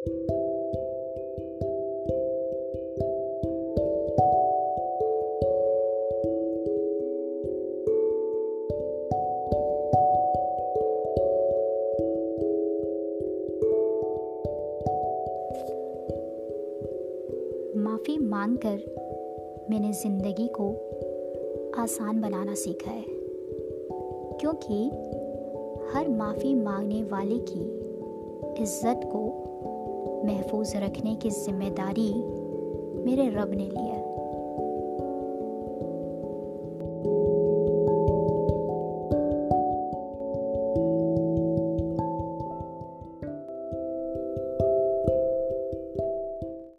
माफ़ी मांगकर मैंने ज़िंदगी को आसान बनाना सीखा है, क्योंकि हर माफ़ी मांगने वाले की इज़्ज़त को महफूज रखने की ज़िम्मेदारी मेरे रब ने लिया